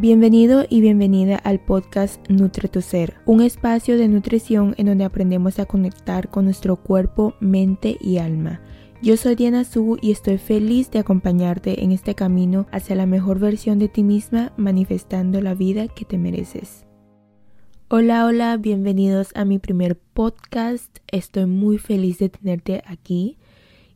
Bienvenido y bienvenida al podcast Nutre tu Ser, un espacio de nutrición en donde aprendemos a conectar con nuestro cuerpo, mente y alma. Yo soy Diana Su y estoy feliz de acompañarte en este camino hacia la mejor versión de ti misma, manifestando la vida que te mereces. Hola, hola, bienvenidos a mi primer podcast. Estoy muy feliz de tenerte aquí.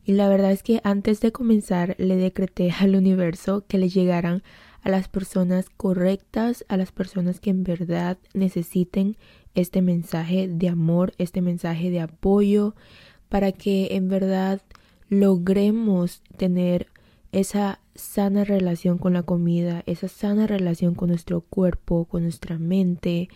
Y la verdad es que antes de comenzar le decreté al universo que le llegaran a las personas correctas, a las personas que en verdad necesiten este mensaje de amor, este mensaje de apoyo, para que en verdad logremos tener esa sana relación con la comida, esa sana relación con nuestro cuerpo, con nuestra mente.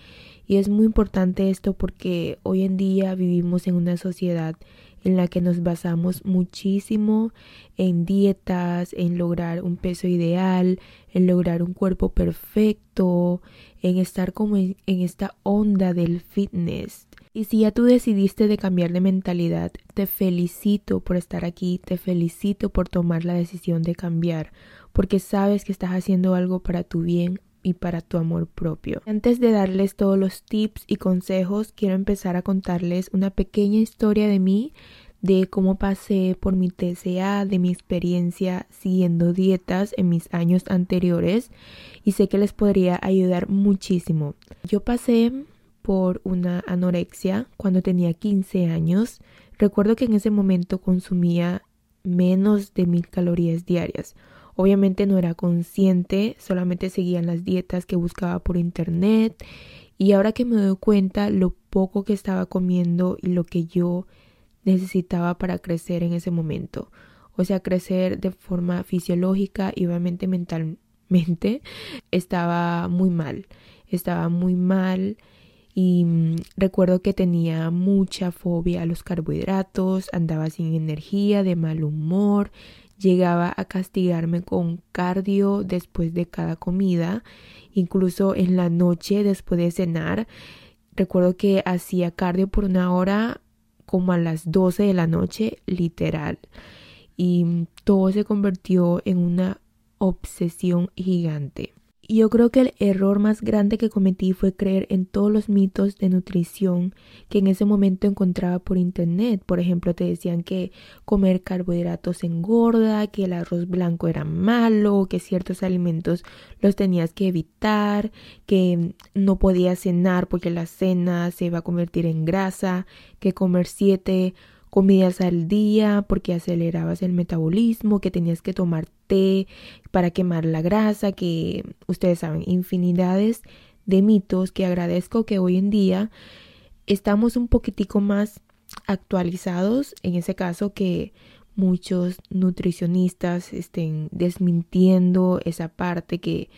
Y es muy importante esto porque hoy en día vivimos en una sociedad en la que nos basamos muchísimo en dietas, en lograr un peso ideal, en lograr un cuerpo perfecto, en estar como en, esta onda del fitness. Y si ya tú decidiste de cambiar de mentalidad, te felicito por estar aquí, te felicito por tomar la decisión de cambiar, porque sabes que estás haciendo algo para tu bien, y para tu amor propio. Antes de darles todos los tips y consejos, quiero empezar a contarles una pequeña historia de mí, de cómo pasé por mi TCA, de mi experiencia siguiendo dietas en mis años anteriores y sé que les podría ayudar muchísimo. Yo pasé por una anorexia cuando tenía 15 años. Recuerdo que en ese momento consumía menos de mil calorías diarias. Obviamente no era consciente, solamente seguía las dietas que buscaba por internet y ahora que me doy cuenta lo poco que estaba comiendo y lo que yo necesitaba para crecer en ese momento. O sea, crecer de forma fisiológica y obviamente mentalmente estaba muy mal. Estaba muy mal y mm, recuerdo que tenía mucha fobia a los carbohidratos, andaba sin energía, de mal humor, llegaba a castigarme con cardio después de cada comida, incluso en la noche después de cenar. Recuerdo que hacía cardio por una hora como a las 12 de la noche, literal. Y todo se convirtió en una obsesión gigante yo creo que el error más grande que cometí fue creer en todos los mitos de nutrición que en ese momento encontraba por internet. Por ejemplo, te decían que comer carbohidratos engorda, que el arroz blanco era malo, que ciertos alimentos los tenías que evitar, que no podías cenar porque la cena se iba a convertir en grasa, que comer siete comidas al día porque acelerabas el metabolismo, que tenías que tomar té para quemar la grasa, que ustedes saben, infinidades de mitos que agradezco que hoy en día estamos un poquitico más actualizados en ese caso que muchos nutricionistas estén desmintiendo esa parte que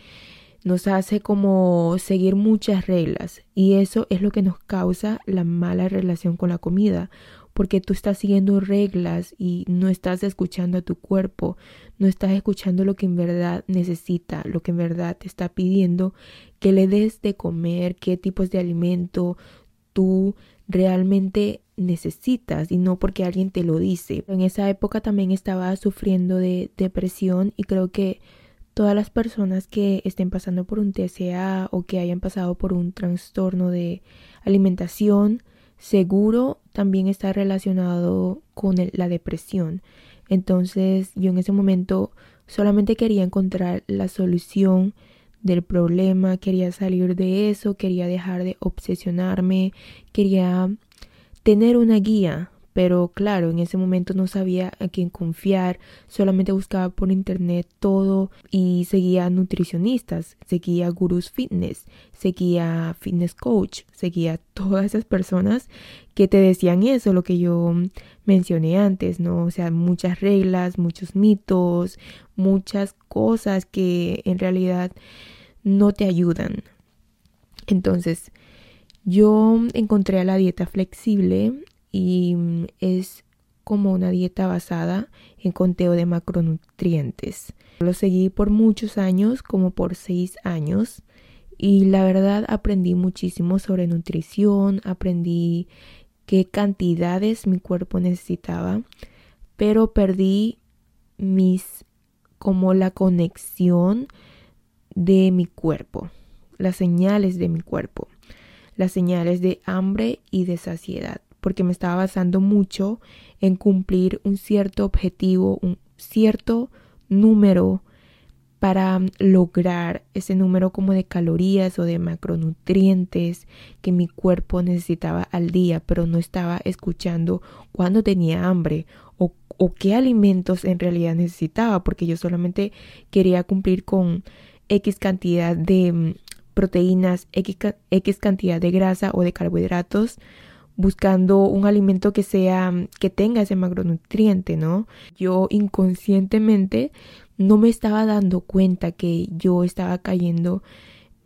nos hace como seguir muchas reglas. Y eso es lo que nos causa la mala relación con la comida porque tú estás siguiendo reglas y no estás escuchando a tu cuerpo, no estás escuchando lo que en verdad necesita, lo que en verdad te está pidiendo que le des de comer, qué tipos de alimento tú realmente necesitas y no porque alguien te lo dice. En esa época también estaba sufriendo de depresión y creo que todas las personas que estén pasando por un TCA o que hayan pasado por un trastorno de alimentación seguro también está relacionado con la depresión. Entonces yo en ese momento solamente quería encontrar la solución del problema, quería salir de eso, quería dejar de obsesionarme, quería tener una guía pero claro, en ese momento no sabía a quién confiar, solamente buscaba por internet todo y seguía nutricionistas, seguía gurús fitness, seguía fitness coach, seguía todas esas personas que te decían eso, lo que yo mencioné antes, ¿no? O sea, muchas reglas, muchos mitos, muchas cosas que en realidad no te ayudan. Entonces, yo encontré la dieta flexible y mm, es como una dieta basada en conteo de macronutrientes. Lo seguí por muchos años, como por seis años, y la verdad aprendí muchísimo sobre nutrición, aprendí qué cantidades mi cuerpo necesitaba, pero perdí mis como la conexión de mi cuerpo, las señales de mi cuerpo, las señales de hambre y de saciedad, porque me estaba basando mucho en cumplir un cierto objetivo, un cierto número para lograr ese número como de calorías o de macronutrientes que mi cuerpo necesitaba al día, pero no estaba escuchando cuando tenía hambre o, qué alimentos en realidad necesitaba, porque yo solamente quería cumplir con X cantidad de mm, proteínas, X, X cantidad de grasa o de carbohidratos buscando un alimento que sea que tenga ese macronutriente, ¿no? Yo inconscientemente no me estaba dando cuenta que yo estaba cayendo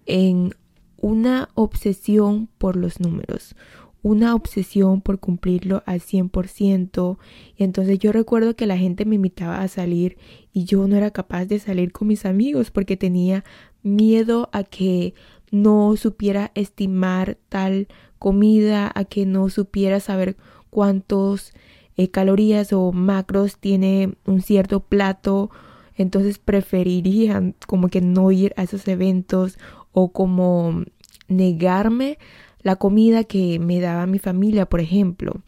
en una obsesión por los números, una obsesión por cumplirlo al 100%. Y entonces yo recuerdo que la gente me invitaba a salir y yo no era capaz de salir con mis amigos porque tenía miedo a que no supiera estimar tal comida, a que no supiera saber cuántos eh, calorías o macros tiene un cierto plato entonces preferiría como que no ir a esos eventos o como negarme la comida que me daba mi familia, por ejemplo.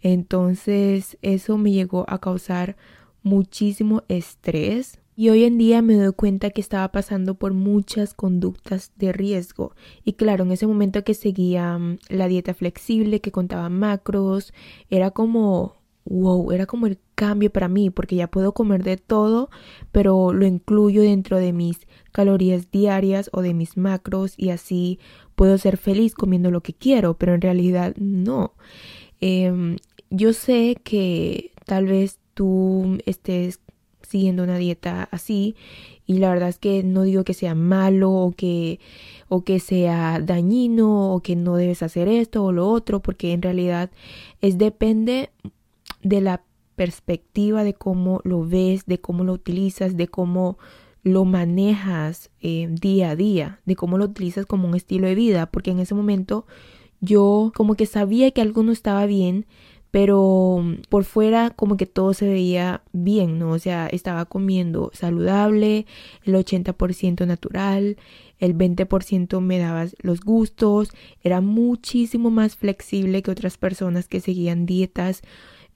Entonces eso me llegó a causar muchísimo estrés y hoy en día me doy cuenta que estaba pasando por muchas conductas de riesgo. Y claro, en ese momento que seguía mm, la dieta flexible, que contaba macros, era como wow, era como el cambio para mí porque ya puedo comer de todo, pero lo incluyo dentro de mis calorías diarias o de mis macros y así puedo ser feliz comiendo lo que quiero, pero en realidad no. Em, yo sé que tal vez tú estés siguiendo una dieta así y la verdad es que no digo que sea malo o que o que sea dañino o que no debes hacer esto o lo otro porque en realidad es depende de la perspectiva de cómo lo ves, de cómo lo utilizas, de cómo lo manejas eh, día a día, de cómo lo utilizas como un estilo de vida, porque en ese momento yo como que sabía que algo no estaba bien, pero por fuera como que todo se veía bien, ¿no? O sea, estaba comiendo saludable, el 80% natural, el 20% me daba los gustos, era muchísimo más flexible que otras personas que seguían dietas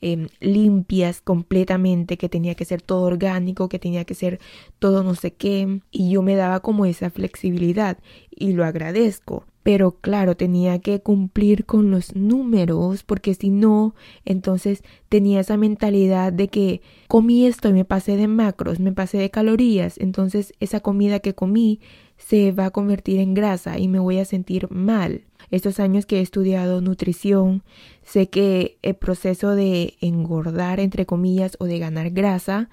Em, limpias completamente, que tenía que ser todo orgánico, que tenía que ser todo no sé qué, y yo me daba como esa flexibilidad y lo agradezco. Pero claro, tenía que cumplir con los números porque si no, entonces tenía esa mentalidad de que comí esto y me pasé de macros, me pasé de calorías, entonces esa comida que comí se va a convertir en grasa y me voy a sentir mal estos años que he estudiado nutrición, sé que el proceso de engordar, entre comillas, o de ganar grasa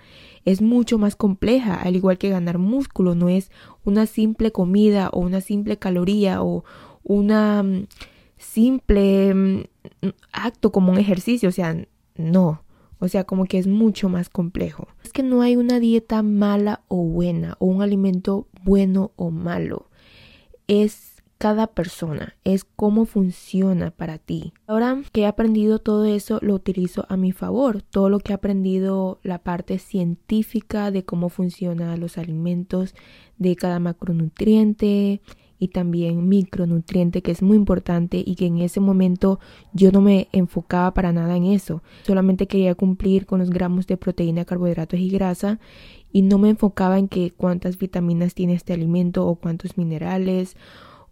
es mucho más compleja, al igual que ganar músculo, no es una simple comida o una simple caloría o una mm, simple mm, acto como un ejercicio, o sea, no. O sea, como que es mucho más complejo. Es que no hay una dieta mala o buena, o un alimento bueno o malo. Es cada persona, es cómo funciona para ti. Ahora que he aprendido todo eso, lo utilizo a mi favor. Todo lo que he aprendido, la parte científica de cómo funcionan los alimentos, de cada macronutriente y también micronutriente que es muy importante y que en ese momento yo no me enfocaba para nada en eso. Solamente quería cumplir con los gramos de proteína, carbohidratos y grasa y no me enfocaba en que cuántas vitaminas tiene este alimento o cuántos minerales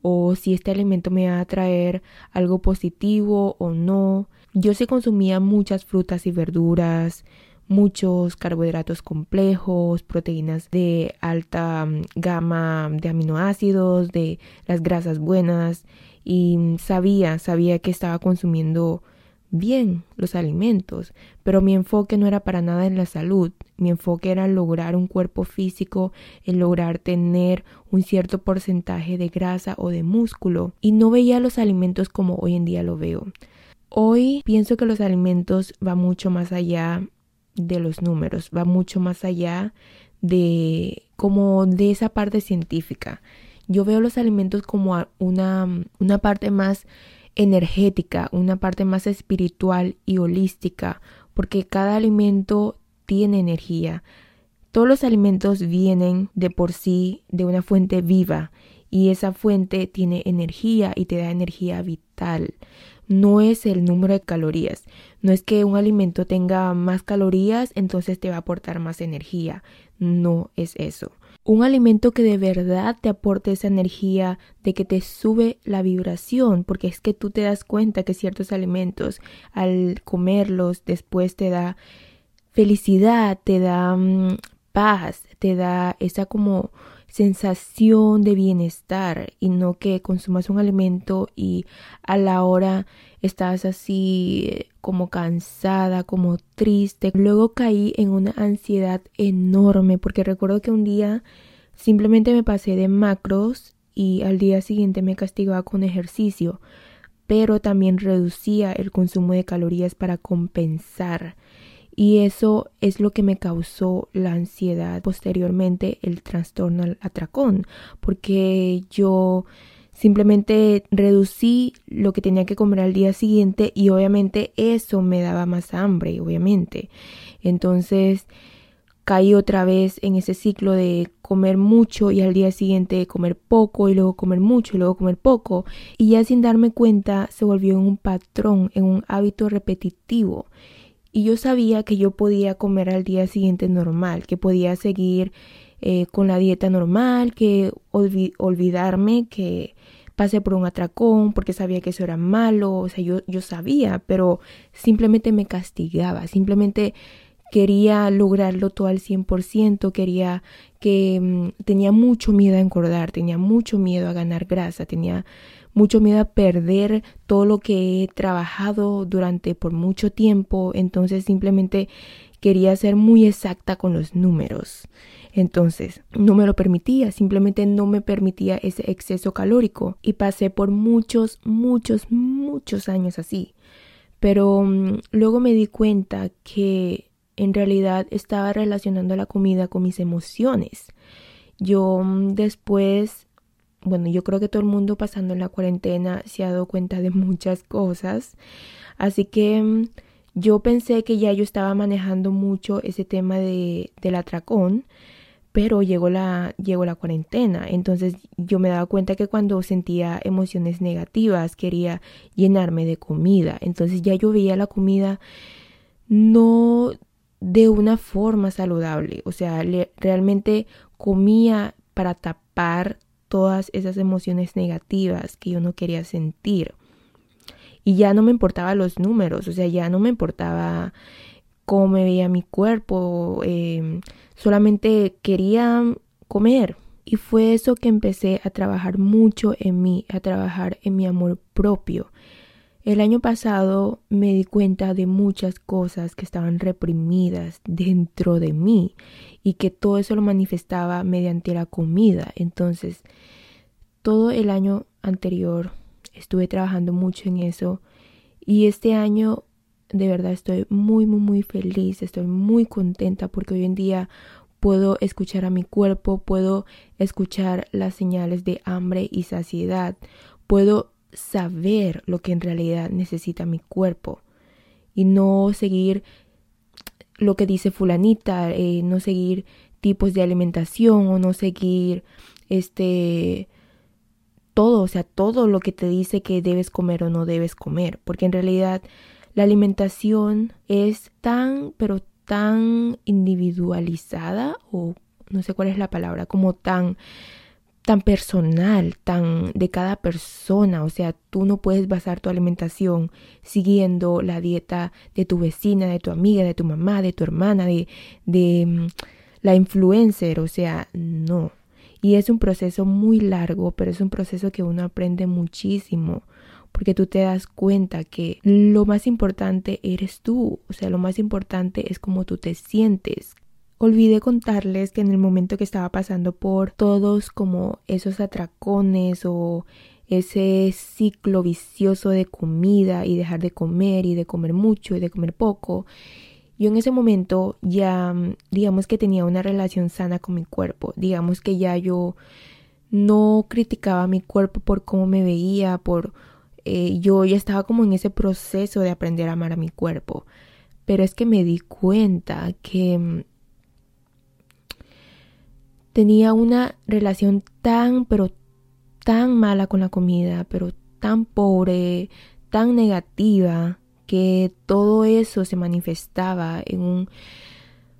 o si este alimento me va a traer algo positivo o no. Yo sí consumía muchas frutas y verduras, muchos carbohidratos complejos, proteínas de alta mm, gama de aminoácidos, de las grasas buenas y sabía, sabía que estaba consumiendo bien los alimentos, pero mi enfoque no era para nada en la salud, mi enfoque era lograr un cuerpo físico, en lograr tener un cierto porcentaje de grasa o de músculo y no veía los alimentos como hoy en día lo veo. Hoy pienso que los alimentos va mucho más allá de los números, va mucho más allá de como de esa parte científica. Yo veo los alimentos como una, una parte más energética, una parte más espiritual y holística, porque cada alimento tiene energía. todos los alimentos vienen de por sí de una fuente viva y esa fuente tiene energía y te da energía vital. No es el número de calorías. No es que un alimento tenga más calorías, entonces te va a aportar más energía. No es eso. Un alimento que de verdad te aporte esa energía, de que te sube la vibración, porque es que tú te das cuenta que ciertos alimentos al comerlos después te da felicidad, te da mm, paz, te da esa como sensación de bienestar y no que consumas un alimento y a la hora estás así eh, como cansada, como triste. Luego caí en una ansiedad enorme porque recuerdo que un día simplemente me pasé de macros y al día siguiente me castigaba con ejercicio, pero también reducía el consumo de calorías para compensar y eso es lo que me causó la ansiedad, posteriormente el trastorno al atracón, porque yo simplemente reducí lo que tenía que comer al día siguiente y obviamente eso me daba más hambre, obviamente. Entonces caí otra vez en ese ciclo de comer mucho y al día siguiente comer poco y luego comer mucho y luego comer poco y ya sin darme cuenta se volvió en un patrón, en un hábito repetitivo y yo sabía que yo podía comer al día siguiente normal, que podía seguir eh, con la dieta normal, que olvidarme que pasé por un atracón porque sabía que eso era malo, o sea, yo, yo sabía, pero simplemente me castigaba, simplemente quería lograrlo todo al 100%, quería que mm, tenía mucho miedo a engordar, tenía mucho miedo a ganar grasa, tenía mucho miedo a perder todo lo que he trabajado durante por mucho tiempo, entonces simplemente quería ser muy exacta con los números. Entonces, no me lo permitía, simplemente no me permitía ese exceso calórico y pasé por muchos, muchos, muchos años así. Pero mm, luego me di cuenta que en realidad estaba relacionando la comida con mis emociones. Yo mm, después bueno, yo creo que todo el mundo pasando en la cuarentena se ha dado cuenta de muchas cosas. Así que mm, yo pensé que ya yo estaba manejando mucho ese tema de, del atracón, pero llegó la, llegó la cuarentena. Entonces yo me daba cuenta que cuando sentía emociones negativas quería llenarme de comida. Entonces ya yo veía la comida no de una forma saludable. O sea, realmente comía para tapar todas esas emociones negativas que yo no quería sentir. Y ya no me importaba los números, o sea, ya no me importaba cómo me veía mi cuerpo, em, solamente quería comer. Y fue eso que empecé a trabajar mucho en mí, a trabajar en mi amor propio. El año pasado me di cuenta de muchas cosas que estaban reprimidas dentro de mí y que todo eso lo manifestaba mediante la comida. Entonces, todo el año anterior estuve trabajando mucho en eso y este año de verdad estoy muy, muy, muy feliz, estoy muy contenta porque hoy en día puedo escuchar a mi cuerpo, puedo escuchar las señales de hambre y saciedad, puedo saber lo que en realidad necesita mi cuerpo y no seguir lo que dice fulanita, eh, no seguir tipos de alimentación o no seguir este todo, o sea, todo lo que te dice que debes comer o no debes comer, porque en realidad la alimentación es tan, pero tan individualizada o no sé cuál es la palabra, como tan tan personal, tan de cada persona, o sea, tú no puedes basar tu alimentación siguiendo la dieta de tu vecina, de tu amiga, de tu mamá, de tu hermana, de, de mm, la influencer, o sea, no. Y es un proceso muy largo, pero es un proceso que uno aprende muchísimo, porque tú te das cuenta que lo más importante eres tú, o sea, lo más importante es cómo tú te sientes, Olvidé contarles que en el momento que estaba pasando por todos como esos atracones o ese ciclo vicioso de comida y dejar de comer y de comer mucho y de comer poco, yo en ese momento ya digamos que tenía una relación sana con mi cuerpo, digamos que ya yo no criticaba mi cuerpo por cómo me veía, por eh, yo ya estaba como en ese proceso de aprender a amar a mi cuerpo, pero es que me di cuenta que tenía una relación tan, pero tan mala con la comida, pero tan pobre, tan negativa, que todo eso se manifestaba en un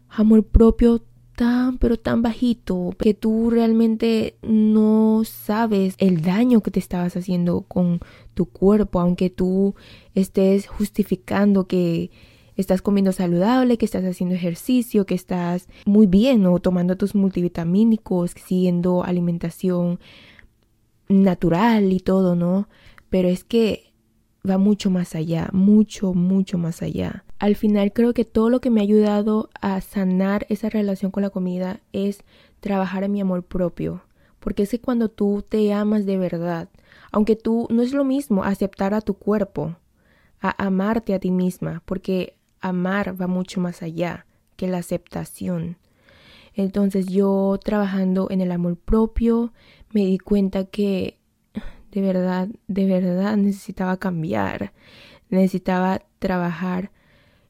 amor propio tan, pero tan bajito que tú realmente no sabes el daño que te estabas haciendo con tu cuerpo, aunque tú estés justificando que estás comiendo saludable, que estás haciendo ejercicio, que estás muy bien o tomando tus multivitamínicos, siguiendo alimentación natural y todo, ¿no? Pero es que va mucho más allá, mucho, mucho más allá. Al final creo que todo lo que me ha ayudado a sanar esa relación con la comida es trabajar en mi amor propio. Porque es que cuando tú te amas de verdad, aunque tú no es lo mismo aceptar a tu cuerpo, a amarte a ti misma, porque amar va mucho más allá que la aceptación. Entonces yo trabajando en el amor propio me di cuenta que de verdad, de verdad necesitaba cambiar, necesitaba trabajar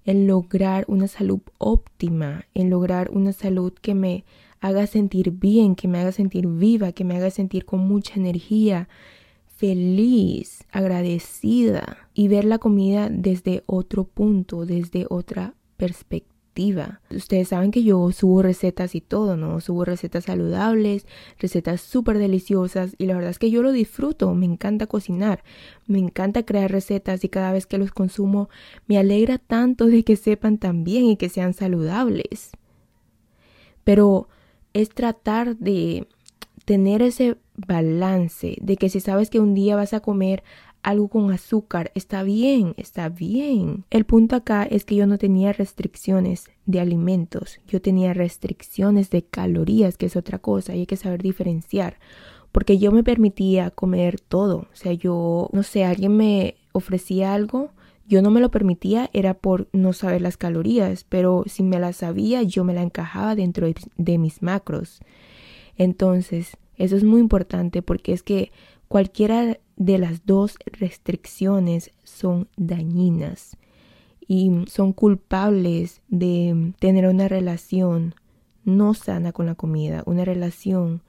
en lograr una salud óptima, en lograr una salud que me haga sentir bien, que me haga sentir viva, que me haga sentir con mucha energía, feliz, agradecida y ver la comida desde otro punto, desde otra perspectiva Ustedes saben que yo subo recetas y todo, ¿no? Subo recetas saludables, recetas súper deliciosas y la verdad es que yo lo disfruto, me encanta cocinar, me encanta crear recetas y cada vez que los consumo me alegra tanto de que sepan tan bien y que sean saludables. Pero es tratar de tener ese balance de que si sabes que un día vas a comer algo con azúcar. Está bien, está bien. El punto acá es que yo no tenía restricciones de alimentos, yo tenía restricciones de calorías, que es otra cosa, y hay que saber diferenciar. Porque yo me permitía comer todo. O sea, yo, no sé, alguien me ofrecía algo, yo no me lo permitía, era por no saber las calorías, pero si me las sabía, yo me la encajaba dentro de, de mis macros. Entonces, eso es muy importante porque es que cualquiera de las dos restricciones son dañinas y son culpables de tener una relación no sana con la comida, una relación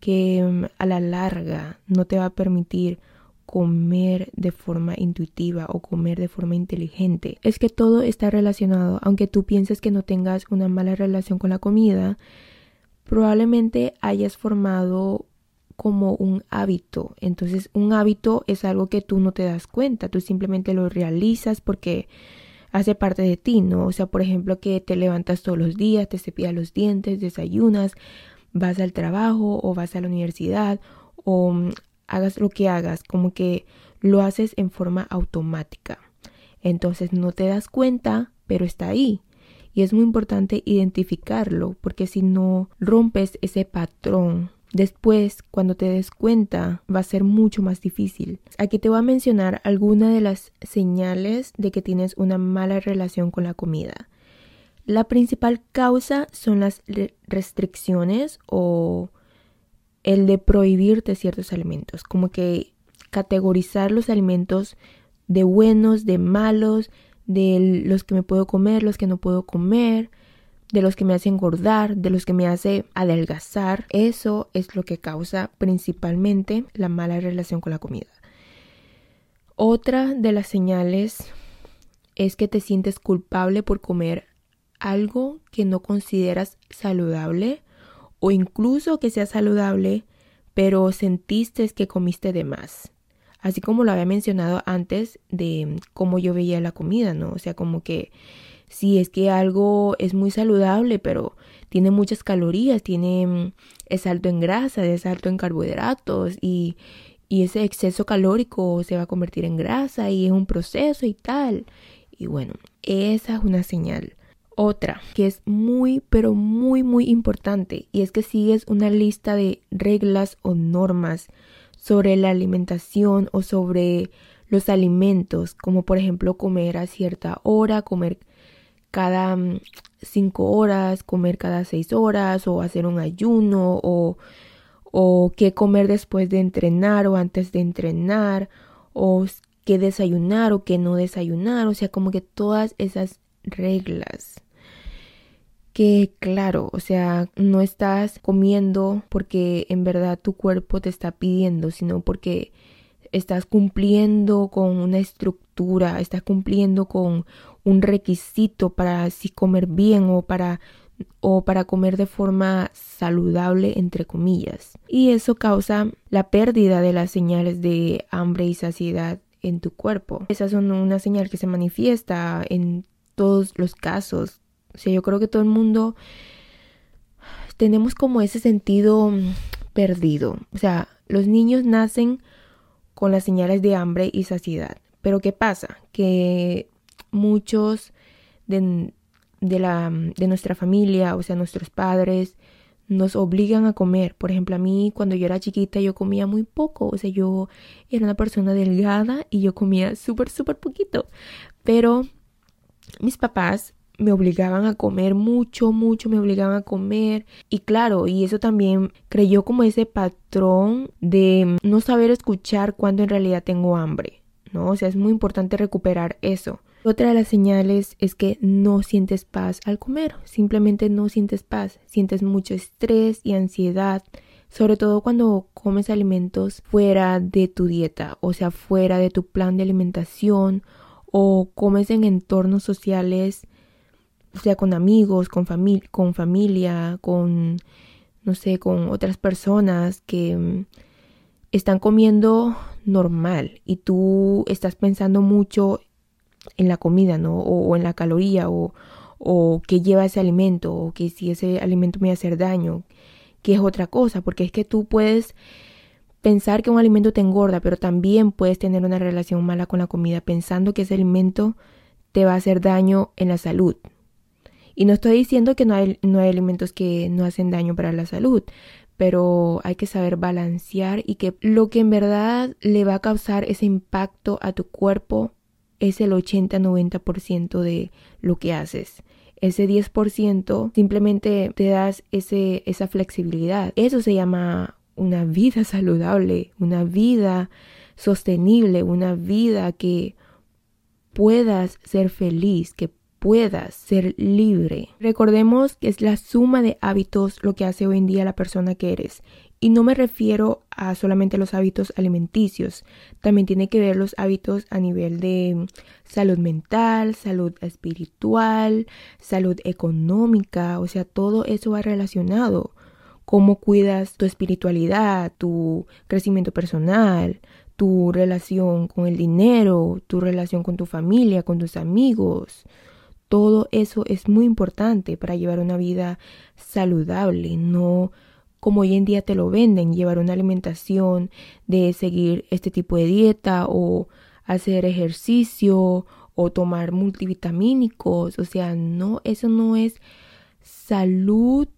que mm, a la larga no te va a permitir comer de forma intuitiva o comer de forma inteligente. Es que todo está relacionado, aunque tú pienses que no tengas una mala relación con la comida, probablemente hayas formado como un hábito. Entonces un hábito es algo que tú no te das cuenta, tú simplemente lo realizas porque hace parte de ti, ¿no? O sea, por ejemplo, que te levantas todos los días, te cepillas los dientes, desayunas, vas al trabajo o vas a la universidad o mm, hagas lo que hagas, como que lo haces en forma automática. Entonces no te das cuenta, pero está ahí. Y es muy importante identificarlo, porque si no rompes ese patrón Después, cuando te des cuenta, va a ser mucho más difícil. Aquí te voy a mencionar algunas de las señales de que tienes una mala relación con la comida. La principal causa son las restricciones o el de prohibirte ciertos alimentos, como que categorizar los alimentos de buenos, de malos, de los que me puedo comer, los que no puedo comer, de los que me hace engordar, de los que me hace adelgazar. Eso es lo que causa principalmente la mala relación con la comida. Otra de las señales es que te sientes culpable por comer algo que no consideras saludable o incluso que sea saludable, pero sentiste que comiste de más. Así como lo había mencionado antes de cómo yo veía la comida, ¿no? O sea, como que si es que algo es muy saludable, pero tiene muchas calorías, tiene, mm, es alto en grasa, es alto en carbohidratos y, y ese exceso calórico se va a convertir en grasa y es un proceso y tal. Y bueno, esa es una señal. Otra que es muy, pero muy, muy importante y es que sigues una lista de reglas o normas sobre la alimentación o sobre los alimentos, como por ejemplo comer a cierta hora, comer cada mm, cinco horas, comer cada seis horas o hacer un ayuno o, o qué comer después de entrenar o antes de entrenar o qué desayunar o qué no desayunar, o sea, como que todas esas reglas que claro, o sea, no estás comiendo porque en verdad tu cuerpo te está pidiendo, sino porque estás cumpliendo con una estructura, estás cumpliendo con un requisito para así comer bien o para o para comer de forma saludable entre comillas. Y eso causa la pérdida de las señales de hambre y saciedad en tu cuerpo. Esas son una señal que se manifiesta en todos los casos. O sea, yo creo que todo el mundo tenemos como ese sentido perdido. O sea, los niños nacen con las señales de hambre y saciedad. Pero ¿qué pasa? Que muchos de, la, de nuestra familia, o sea, nuestros padres, nos obligan a comer. Por ejemplo, a mí cuando yo era chiquita yo comía muy poco, o sea, yo era una persona delgada y yo comía súper, súper poquito. Pero mis papás me obligaban a comer mucho, mucho, me obligaban a comer. Y claro, y eso también creyó como ese patrón de no saber escuchar cuando en realidad tengo hambre, ¿no? O sea, es muy importante recuperar eso. Otra de las señales es que no sientes paz al comer, simplemente no sientes paz, sientes mucho estrés y ansiedad, sobre todo cuando comes alimentos fuera de tu dieta, o sea, fuera de tu plan de alimentación o comes en entornos sociales sea, con amigos, con, con familia, con, no sé, con otras personas que mm, están comiendo normal y tú estás pensando mucho en la comida, ¿no? O, en la caloría, o, o qué lleva ese alimento, o que si ese alimento me va a hacer daño, que es otra cosa, porque es que tú puedes pensar que un alimento te engorda, pero también puedes tener una relación mala con la comida pensando que ese alimento te va a hacer daño en la salud. Y no estoy diciendo que no hay, no hay alimentos que no hacen daño para la salud, pero hay que saber balancear y que lo que en verdad le va a causar ese impacto a tu cuerpo es el 80-90% de lo que haces. Ese 10% simplemente te das ese, esa flexibilidad. Eso se llama una vida saludable, una vida sostenible, una vida que puedas ser feliz, que puedas ser libre. Recordemos que es la suma de hábitos lo que hace hoy en día la persona que eres. Y no me refiero a solamente los hábitos alimenticios, también tiene que ver los hábitos a nivel de salud mental, salud espiritual, salud económica, o sea, todo eso va relacionado. Cómo cuidas tu espiritualidad, tu crecimiento personal, tu relación con el dinero, tu relación con tu familia, con tus amigos, todo eso es muy importante para llevar una vida saludable, no como hoy en día te lo venden, llevar una alimentación de seguir este tipo de dieta o hacer ejercicio o tomar multivitamínicos, o sea, no, eso no es salud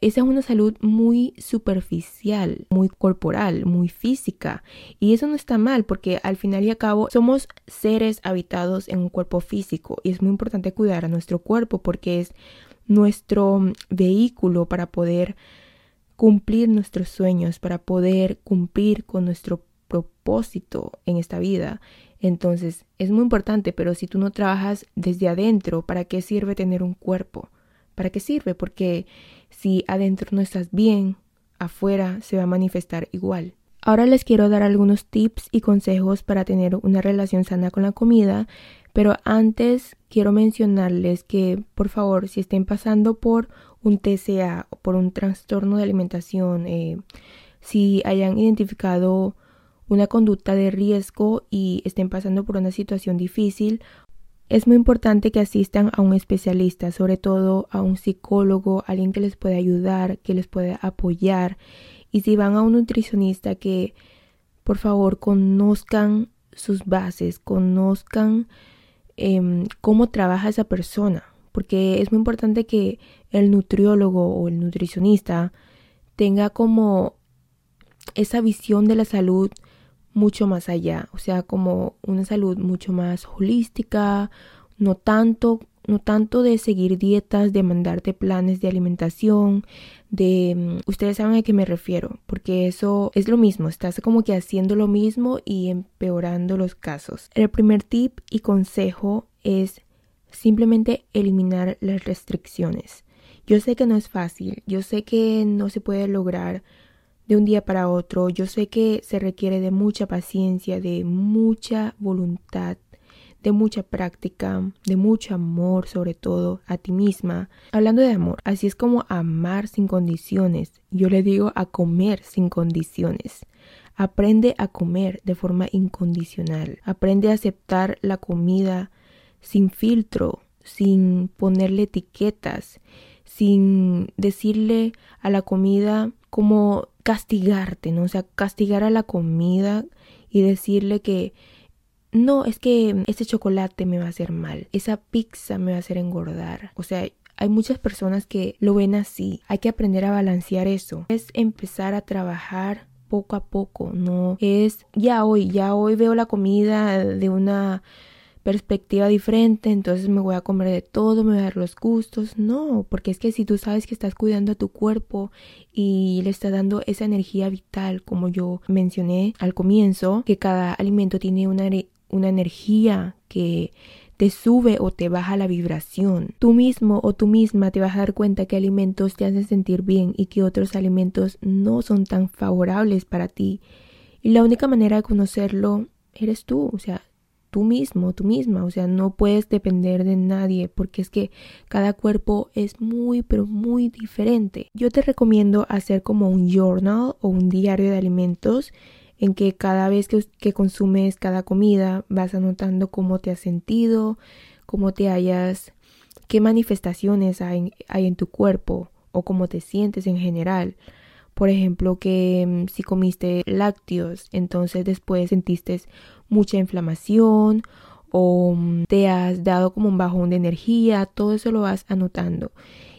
esa es una salud muy superficial, muy corporal, muy física. Y eso no está mal porque al final y al cabo somos seres habitados en un cuerpo físico y es muy importante cuidar a nuestro cuerpo porque es nuestro vehículo para poder cumplir nuestros sueños, para poder cumplir con nuestro propósito en esta vida. Entonces es muy importante, pero si tú no trabajas desde adentro, ¿para qué sirve tener un cuerpo? ¿Para qué sirve? Porque si adentro no estás bien, afuera se va a manifestar igual. Ahora les quiero dar algunos tips y consejos para tener una relación sana con la comida, pero antes quiero mencionarles que por favor si estén pasando por un TCA o por un trastorno de alimentación, eh, si hayan identificado una conducta de riesgo y estén pasando por una situación difícil es muy importante que asistan a un especialista, sobre todo a un psicólogo, alguien que les pueda ayudar, que les pueda apoyar. Y si van a un nutricionista, que por favor conozcan sus bases, conozcan em, cómo trabaja esa persona, porque es muy importante que el nutriólogo o el nutricionista tenga como esa visión de la salud mucho más allá, o sea, como una salud mucho más holística, no tanto no tanto de seguir dietas, de mandarte planes de alimentación, de mm, ustedes saben a qué me refiero, porque eso es lo mismo, estás como que haciendo lo mismo y empeorando los casos. El primer tip y consejo es simplemente eliminar las restricciones. Yo sé que no es fácil, yo sé que no se puede lograr de un día para otro, yo sé que se requiere de mucha paciencia, de mucha voluntad, de mucha práctica, de mucho amor sobre todo a ti misma. Hablando de amor, así es como amar sin condiciones. Yo le digo a comer sin condiciones. Aprende a comer de forma incondicional. Aprende a aceptar la comida sin filtro, sin ponerle etiquetas, sin decirle a la comida como castigarte, ¿no? O sea, castigar a la comida y decirle que no, es que ese chocolate me va a hacer mal, esa pizza me va a hacer engordar. O sea, hay muchas personas que lo ven así. Hay que aprender a balancear eso. Es empezar a trabajar poco a poco, no es ya hoy, ya hoy veo la comida de una perspectiva diferente, entonces me voy a comer de todo, me voy a dar los gustos. No, porque es que si tú sabes que estás cuidando a tu cuerpo y le estás dando esa energía vital, como yo mencioné al comienzo, que cada alimento tiene una, una energía que te sube o te baja la vibración. Tú mismo o tú misma te vas a dar cuenta que alimentos te hacen sentir bien y que otros alimentos no son tan favorables para ti. Y la única manera de conocerlo eres tú, o sea, tú mismo, tú misma, o sea, no puedes depender de nadie porque es que cada cuerpo es muy, pero muy diferente. Yo te recomiendo hacer como un journal o un diario de alimentos en que cada vez que, consumes cada comida vas anotando cómo te has sentido, cómo te hayas, qué manifestaciones hay, hay en tu cuerpo o cómo te sientes en general. Por ejemplo, que mm, si comiste lácteos, entonces después sentiste mucha inflamación o mm, te has dado como un bajón de energía, todo eso lo vas anotando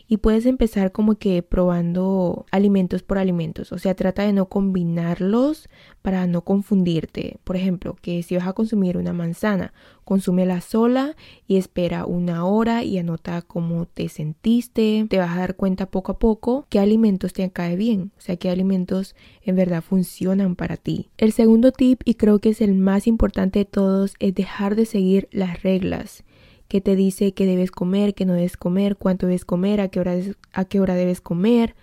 y puedes empezar como que probando alimentos por alimentos. O sea, trata de no combinarlos para no confundirte. Por ejemplo, que si vas a consumir una manzana, consúmela sola y espera una hora y anota cómo te sentiste. Te vas a dar cuenta poco a poco qué alimentos te cae bien, o sea, qué alimentos en verdad funcionan para ti. El segundo tip, y creo que es el más importante de todos, es dejar de seguir las reglas que te dice qué debes comer, qué no debes comer, cuánto debes comer, a qué hora, a qué hora debes comer.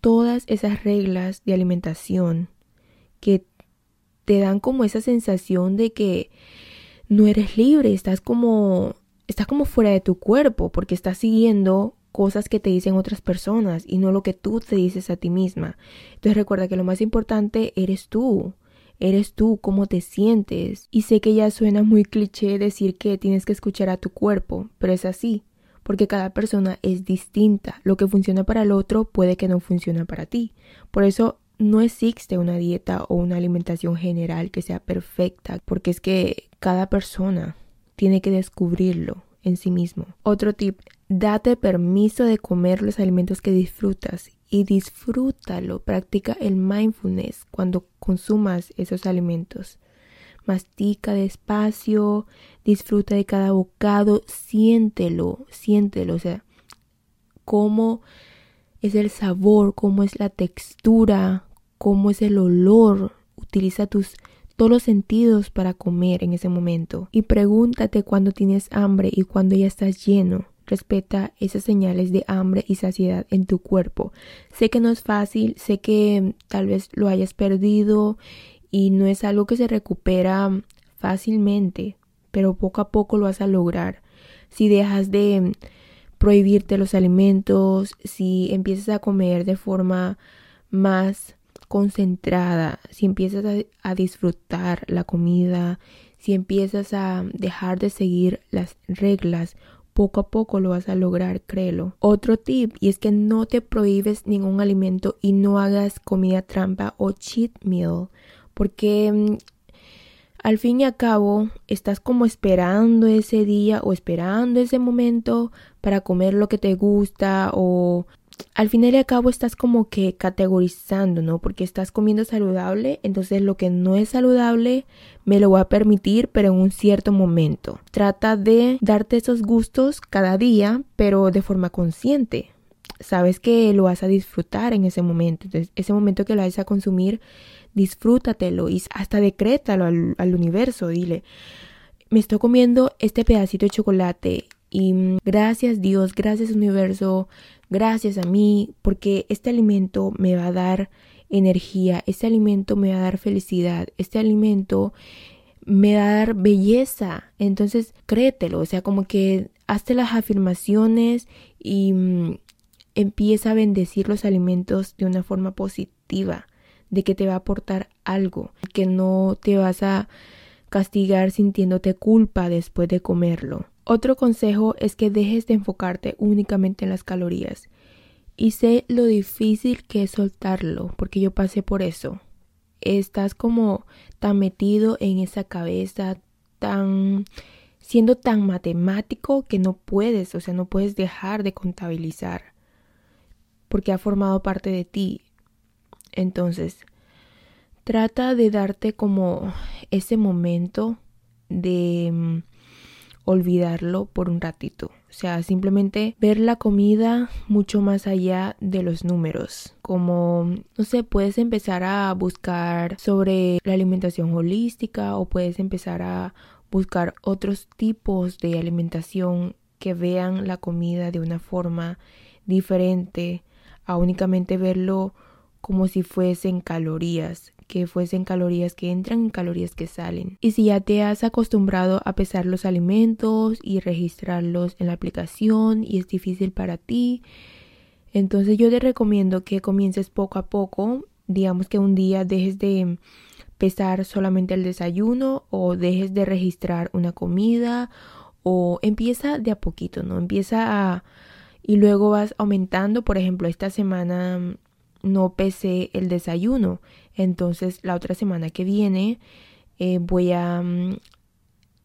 Todas esas reglas de alimentación que te dan como esa sensación de que no eres libre, estás como estás como fuera de tu cuerpo porque estás siguiendo cosas que te dicen otras personas y no lo que tú te dices a ti misma. Entonces recuerda que lo más importante eres tú eres tú, cómo te sientes. Y sé que ya suena muy cliché decir que tienes que escuchar a tu cuerpo, pero es así, porque cada persona es distinta. Lo que funciona para el otro puede que no funcione para ti. Por eso no existe una dieta o una alimentación general que sea perfecta, porque es que cada persona tiene que descubrirlo en sí mismo. Otro tip, date permiso de comer los alimentos que disfrutas y disfrútalo. Practica el mindfulness cuando consumas esos alimentos. Mastica despacio, disfruta de cada bocado, siéntelo, siéntelo, o sea, cómo es el sabor, cómo es la textura, cómo es el olor. Utiliza tus todos los sentidos para comer en ese momento y pregúntate cuando tienes hambre y cuando ya estás lleno. Respeta esas señales de hambre y saciedad en tu cuerpo. Sé que no es fácil, sé que tal vez lo hayas perdido y no es algo que se recupera fácilmente, pero poco a poco lo vas a lograr. Si dejas de prohibirte los alimentos, si empiezas a comer de forma más concentrada, si empiezas a, a, disfrutar la comida, si empiezas a dejar de seguir las reglas poco a poco lo vas a lograr, créelo. Otro tip, y es que no te prohíbes ningún alimento y no hagas comida trampa o cheat meal, porque mm, al fin y al cabo estás como esperando ese día o esperando ese momento para comer lo que te gusta o al final y al cabo estás como que categorizando, ¿no? Porque estás comiendo saludable, entonces lo que no es saludable me lo voy a permitir, pero en un cierto momento. Trata de darte esos gustos cada día, pero de forma consciente. Sabes que lo vas a disfrutar en ese momento. Entonces, ese momento que lo vas a consumir, disfrútatelo y hasta decrétalo al, al universo. Dile, me estoy comiendo este pedacito de chocolate Y gracias Dios, gracias universo, gracias a mí, porque este alimento me va a dar energía, este alimento me va a dar felicidad, este alimento me va a dar belleza. Entonces, créetelo, o sea, como que hazte las afirmaciones y mm, empieza a bendecir los alimentos de una forma positiva, de que te va a aportar algo, que no te vas a castigar sintiéndote culpa después de comerlo. Otro consejo es que dejes de enfocarte únicamente en las calorías. Y sé lo difícil que es soltarlo, porque yo pasé por eso. Estás como tan metido en esa cabeza, tan siendo tan matemático que no puedes, o sea, no puedes dejar de contabilizar, porque ha formado parte de ti. Entonces, trata de darte como ese momento de mm, olvidarlo por un ratito. O sea, simplemente ver la comida mucho más allá de los números. Como, no sé, puedes empezar a buscar sobre la alimentación holística o puedes empezar a buscar otros tipos de alimentación que vean la comida de una forma diferente a únicamente verlo como si fuesen calorías que fuesen calorías que entran y calorías que salen. Y si ya te has acostumbrado a pesar los alimentos y registrarlos en la aplicación y es difícil para ti, entonces yo te recomiendo que comiences poco a poco. Digamos que un día dejes de pesar solamente el desayuno o dejes de registrar una comida o empieza de a poquito, ¿no? Empieza a... y luego vas aumentando, por ejemplo, esta semana no pesé el desayuno. Entonces la otra semana que viene eh, voy a mm,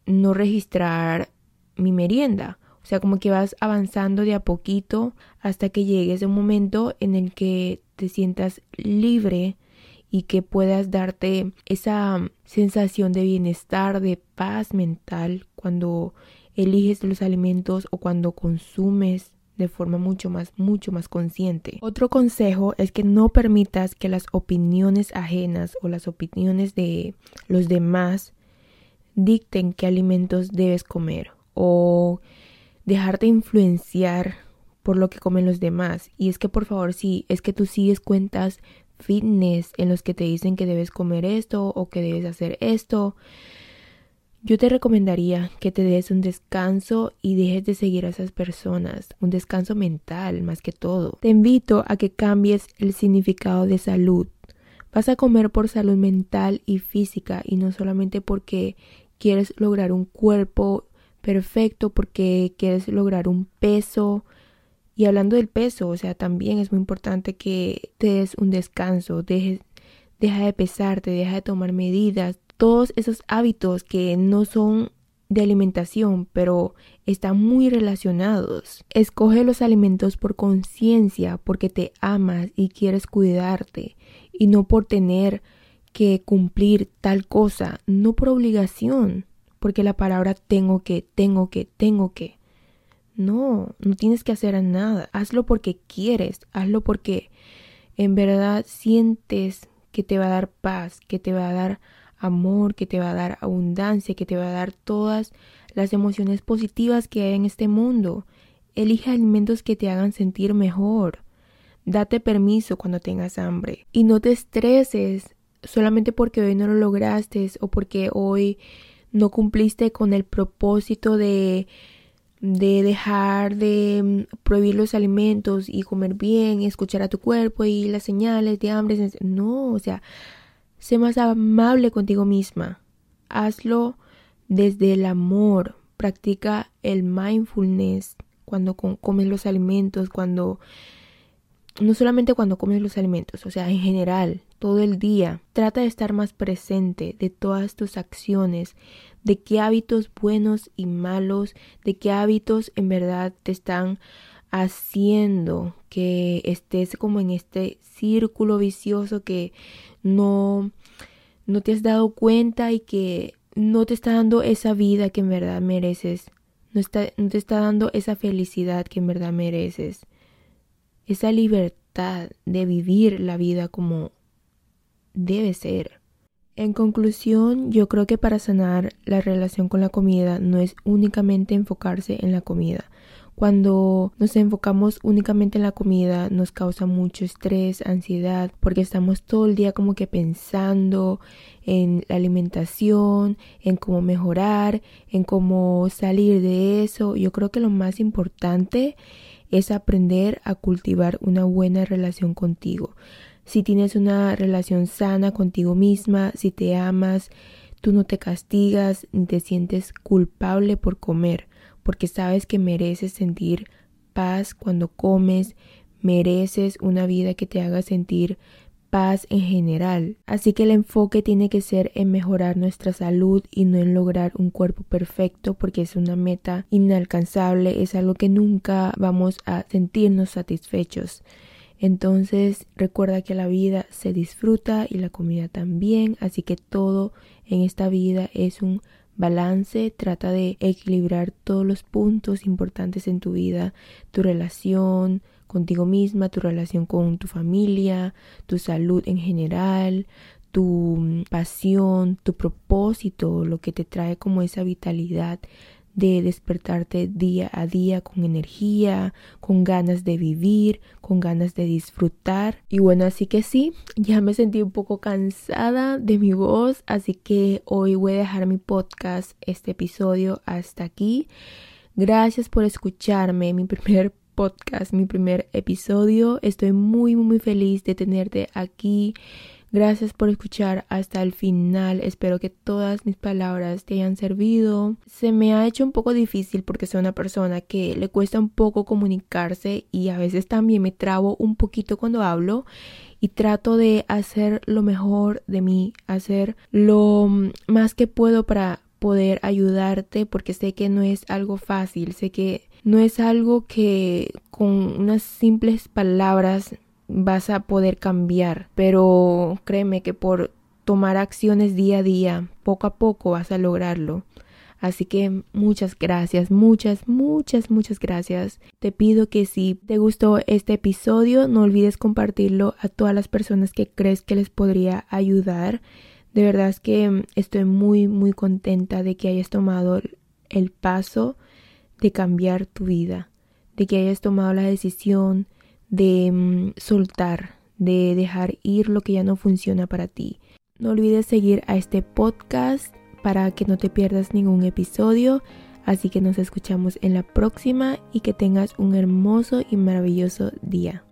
no registrar mi merienda. O sea, como que vas avanzando de a poquito hasta que llegues a un momento en el que te sientas libre y que puedas darte esa mm, sensación de bienestar, de paz mental cuando eliges los alimentos o cuando consumes de forma mucho más, mucho más consciente. Otro consejo es que no permitas que las opiniones ajenas o las opiniones de los demás dicten qué alimentos debes comer o dejarte influenciar por lo que comen los demás. Y es que por favor, si es que tú sigues cuentas fitness en los que te dicen que debes comer esto o que debes hacer esto, yo te recomendaría que te des un descanso y dejes de seguir a esas personas, un descanso mental más que todo. Te invito a que cambies el significado de salud. Vas a comer por salud mental y física y no solamente porque quieres lograr un cuerpo perfecto, porque quieres lograr un peso. Y hablando del peso, o sea, también es muy importante que te des un descanso, dejes, deja de pesarte, deja de tomar medidas, todos esos hábitos que no son de alimentación, pero están muy relacionados. Escoge los alimentos por conciencia, porque te amas y quieres cuidarte, y no por tener que cumplir tal cosa, no por obligación, porque la palabra tengo que, tengo que, tengo que. No, no tienes que hacer nada. Hazlo porque quieres, hazlo porque en verdad sientes que te va a dar paz, que te va a dar amor, que te va a dar abundancia, que te va a dar todas las emociones positivas que hay en este mundo. Elige alimentos que te hagan sentir mejor. Date permiso cuando tengas hambre. Y no te estreses solamente porque hoy no lo lograste o porque hoy no cumpliste con el propósito de de dejar de mm, prohibir los alimentos y comer bien escuchar a tu cuerpo y las señales de hambre. No, o sea, Sé más amable contigo misma. Hazlo desde el amor. Practica el mindfulness cuando comes los alimentos, cuando no solamente cuando comes los alimentos, o sea, en general, todo el día. Trata de estar más presente de todas tus acciones, de qué hábitos buenos y malos, de qué hábitos en verdad te están haciendo que estés como en este círculo vicioso que no, no te has dado cuenta y que no te está dando esa vida que en verdad mereces, no, está, no te está dando esa felicidad que en verdad mereces, esa libertad de vivir la vida como debe ser. En conclusión, yo creo que para sanar la relación con la comida no es únicamente enfocarse en la comida. Cuando nos enfocamos únicamente en la comida nos causa mucho estrés, ansiedad, porque estamos todo el día como que pensando en la alimentación, en cómo mejorar, en cómo salir de eso. Yo creo que lo más importante es aprender a cultivar una buena relación contigo. Si tienes una relación sana contigo misma, si te amas, tú no te castigas ni te sientes culpable por comer porque sabes que mereces sentir paz cuando comes, mereces una vida que te haga sentir paz en general. Así que el enfoque tiene que ser en mejorar nuestra salud y no en lograr un cuerpo perfecto porque es una meta inalcanzable, es algo que nunca vamos a sentirnos satisfechos. Entonces recuerda que la vida se disfruta y la comida también, así que todo en esta vida es un balance, trata de equilibrar todos los puntos importantes en tu vida, tu relación contigo misma, tu relación con tu familia, tu salud en general, tu mm, pasión, tu propósito, lo que te trae como esa vitalidad de despertarte día a día con energía, con ganas de vivir, con ganas de disfrutar. Y bueno, así que sí, ya me sentí un poco cansada de mi voz, así que hoy voy a dejar mi podcast, este episodio hasta aquí. Gracias por escucharme, mi primer podcast, mi primer episodio. Estoy muy, muy feliz de tenerte aquí Gracias por escuchar hasta el final. Espero que todas mis palabras te hayan servido. Se me ha hecho un poco difícil porque soy una persona que le cuesta un poco comunicarse y a veces también me trabo un poquito cuando hablo y trato de hacer lo mejor de mí, hacer lo más que puedo para poder ayudarte porque sé que no es algo fácil, sé que no es algo que con unas simples palabras vas a poder cambiar, pero créeme que por tomar acciones día a día, poco a poco vas a lograrlo. Así que muchas gracias, muchas, muchas, muchas gracias. Te pido que si te gustó este episodio, no olvides compartirlo a todas las personas que crees que les podría ayudar. De verdad es que estoy muy, muy contenta de que hayas tomado el paso de cambiar tu vida, de que hayas tomado la decisión de mm, soltar, de dejar ir lo que ya no funciona para ti. No olvides seguir a este podcast para que no te pierdas ningún episodio. Así que nos escuchamos en la próxima y que tengas un hermoso y maravilloso día.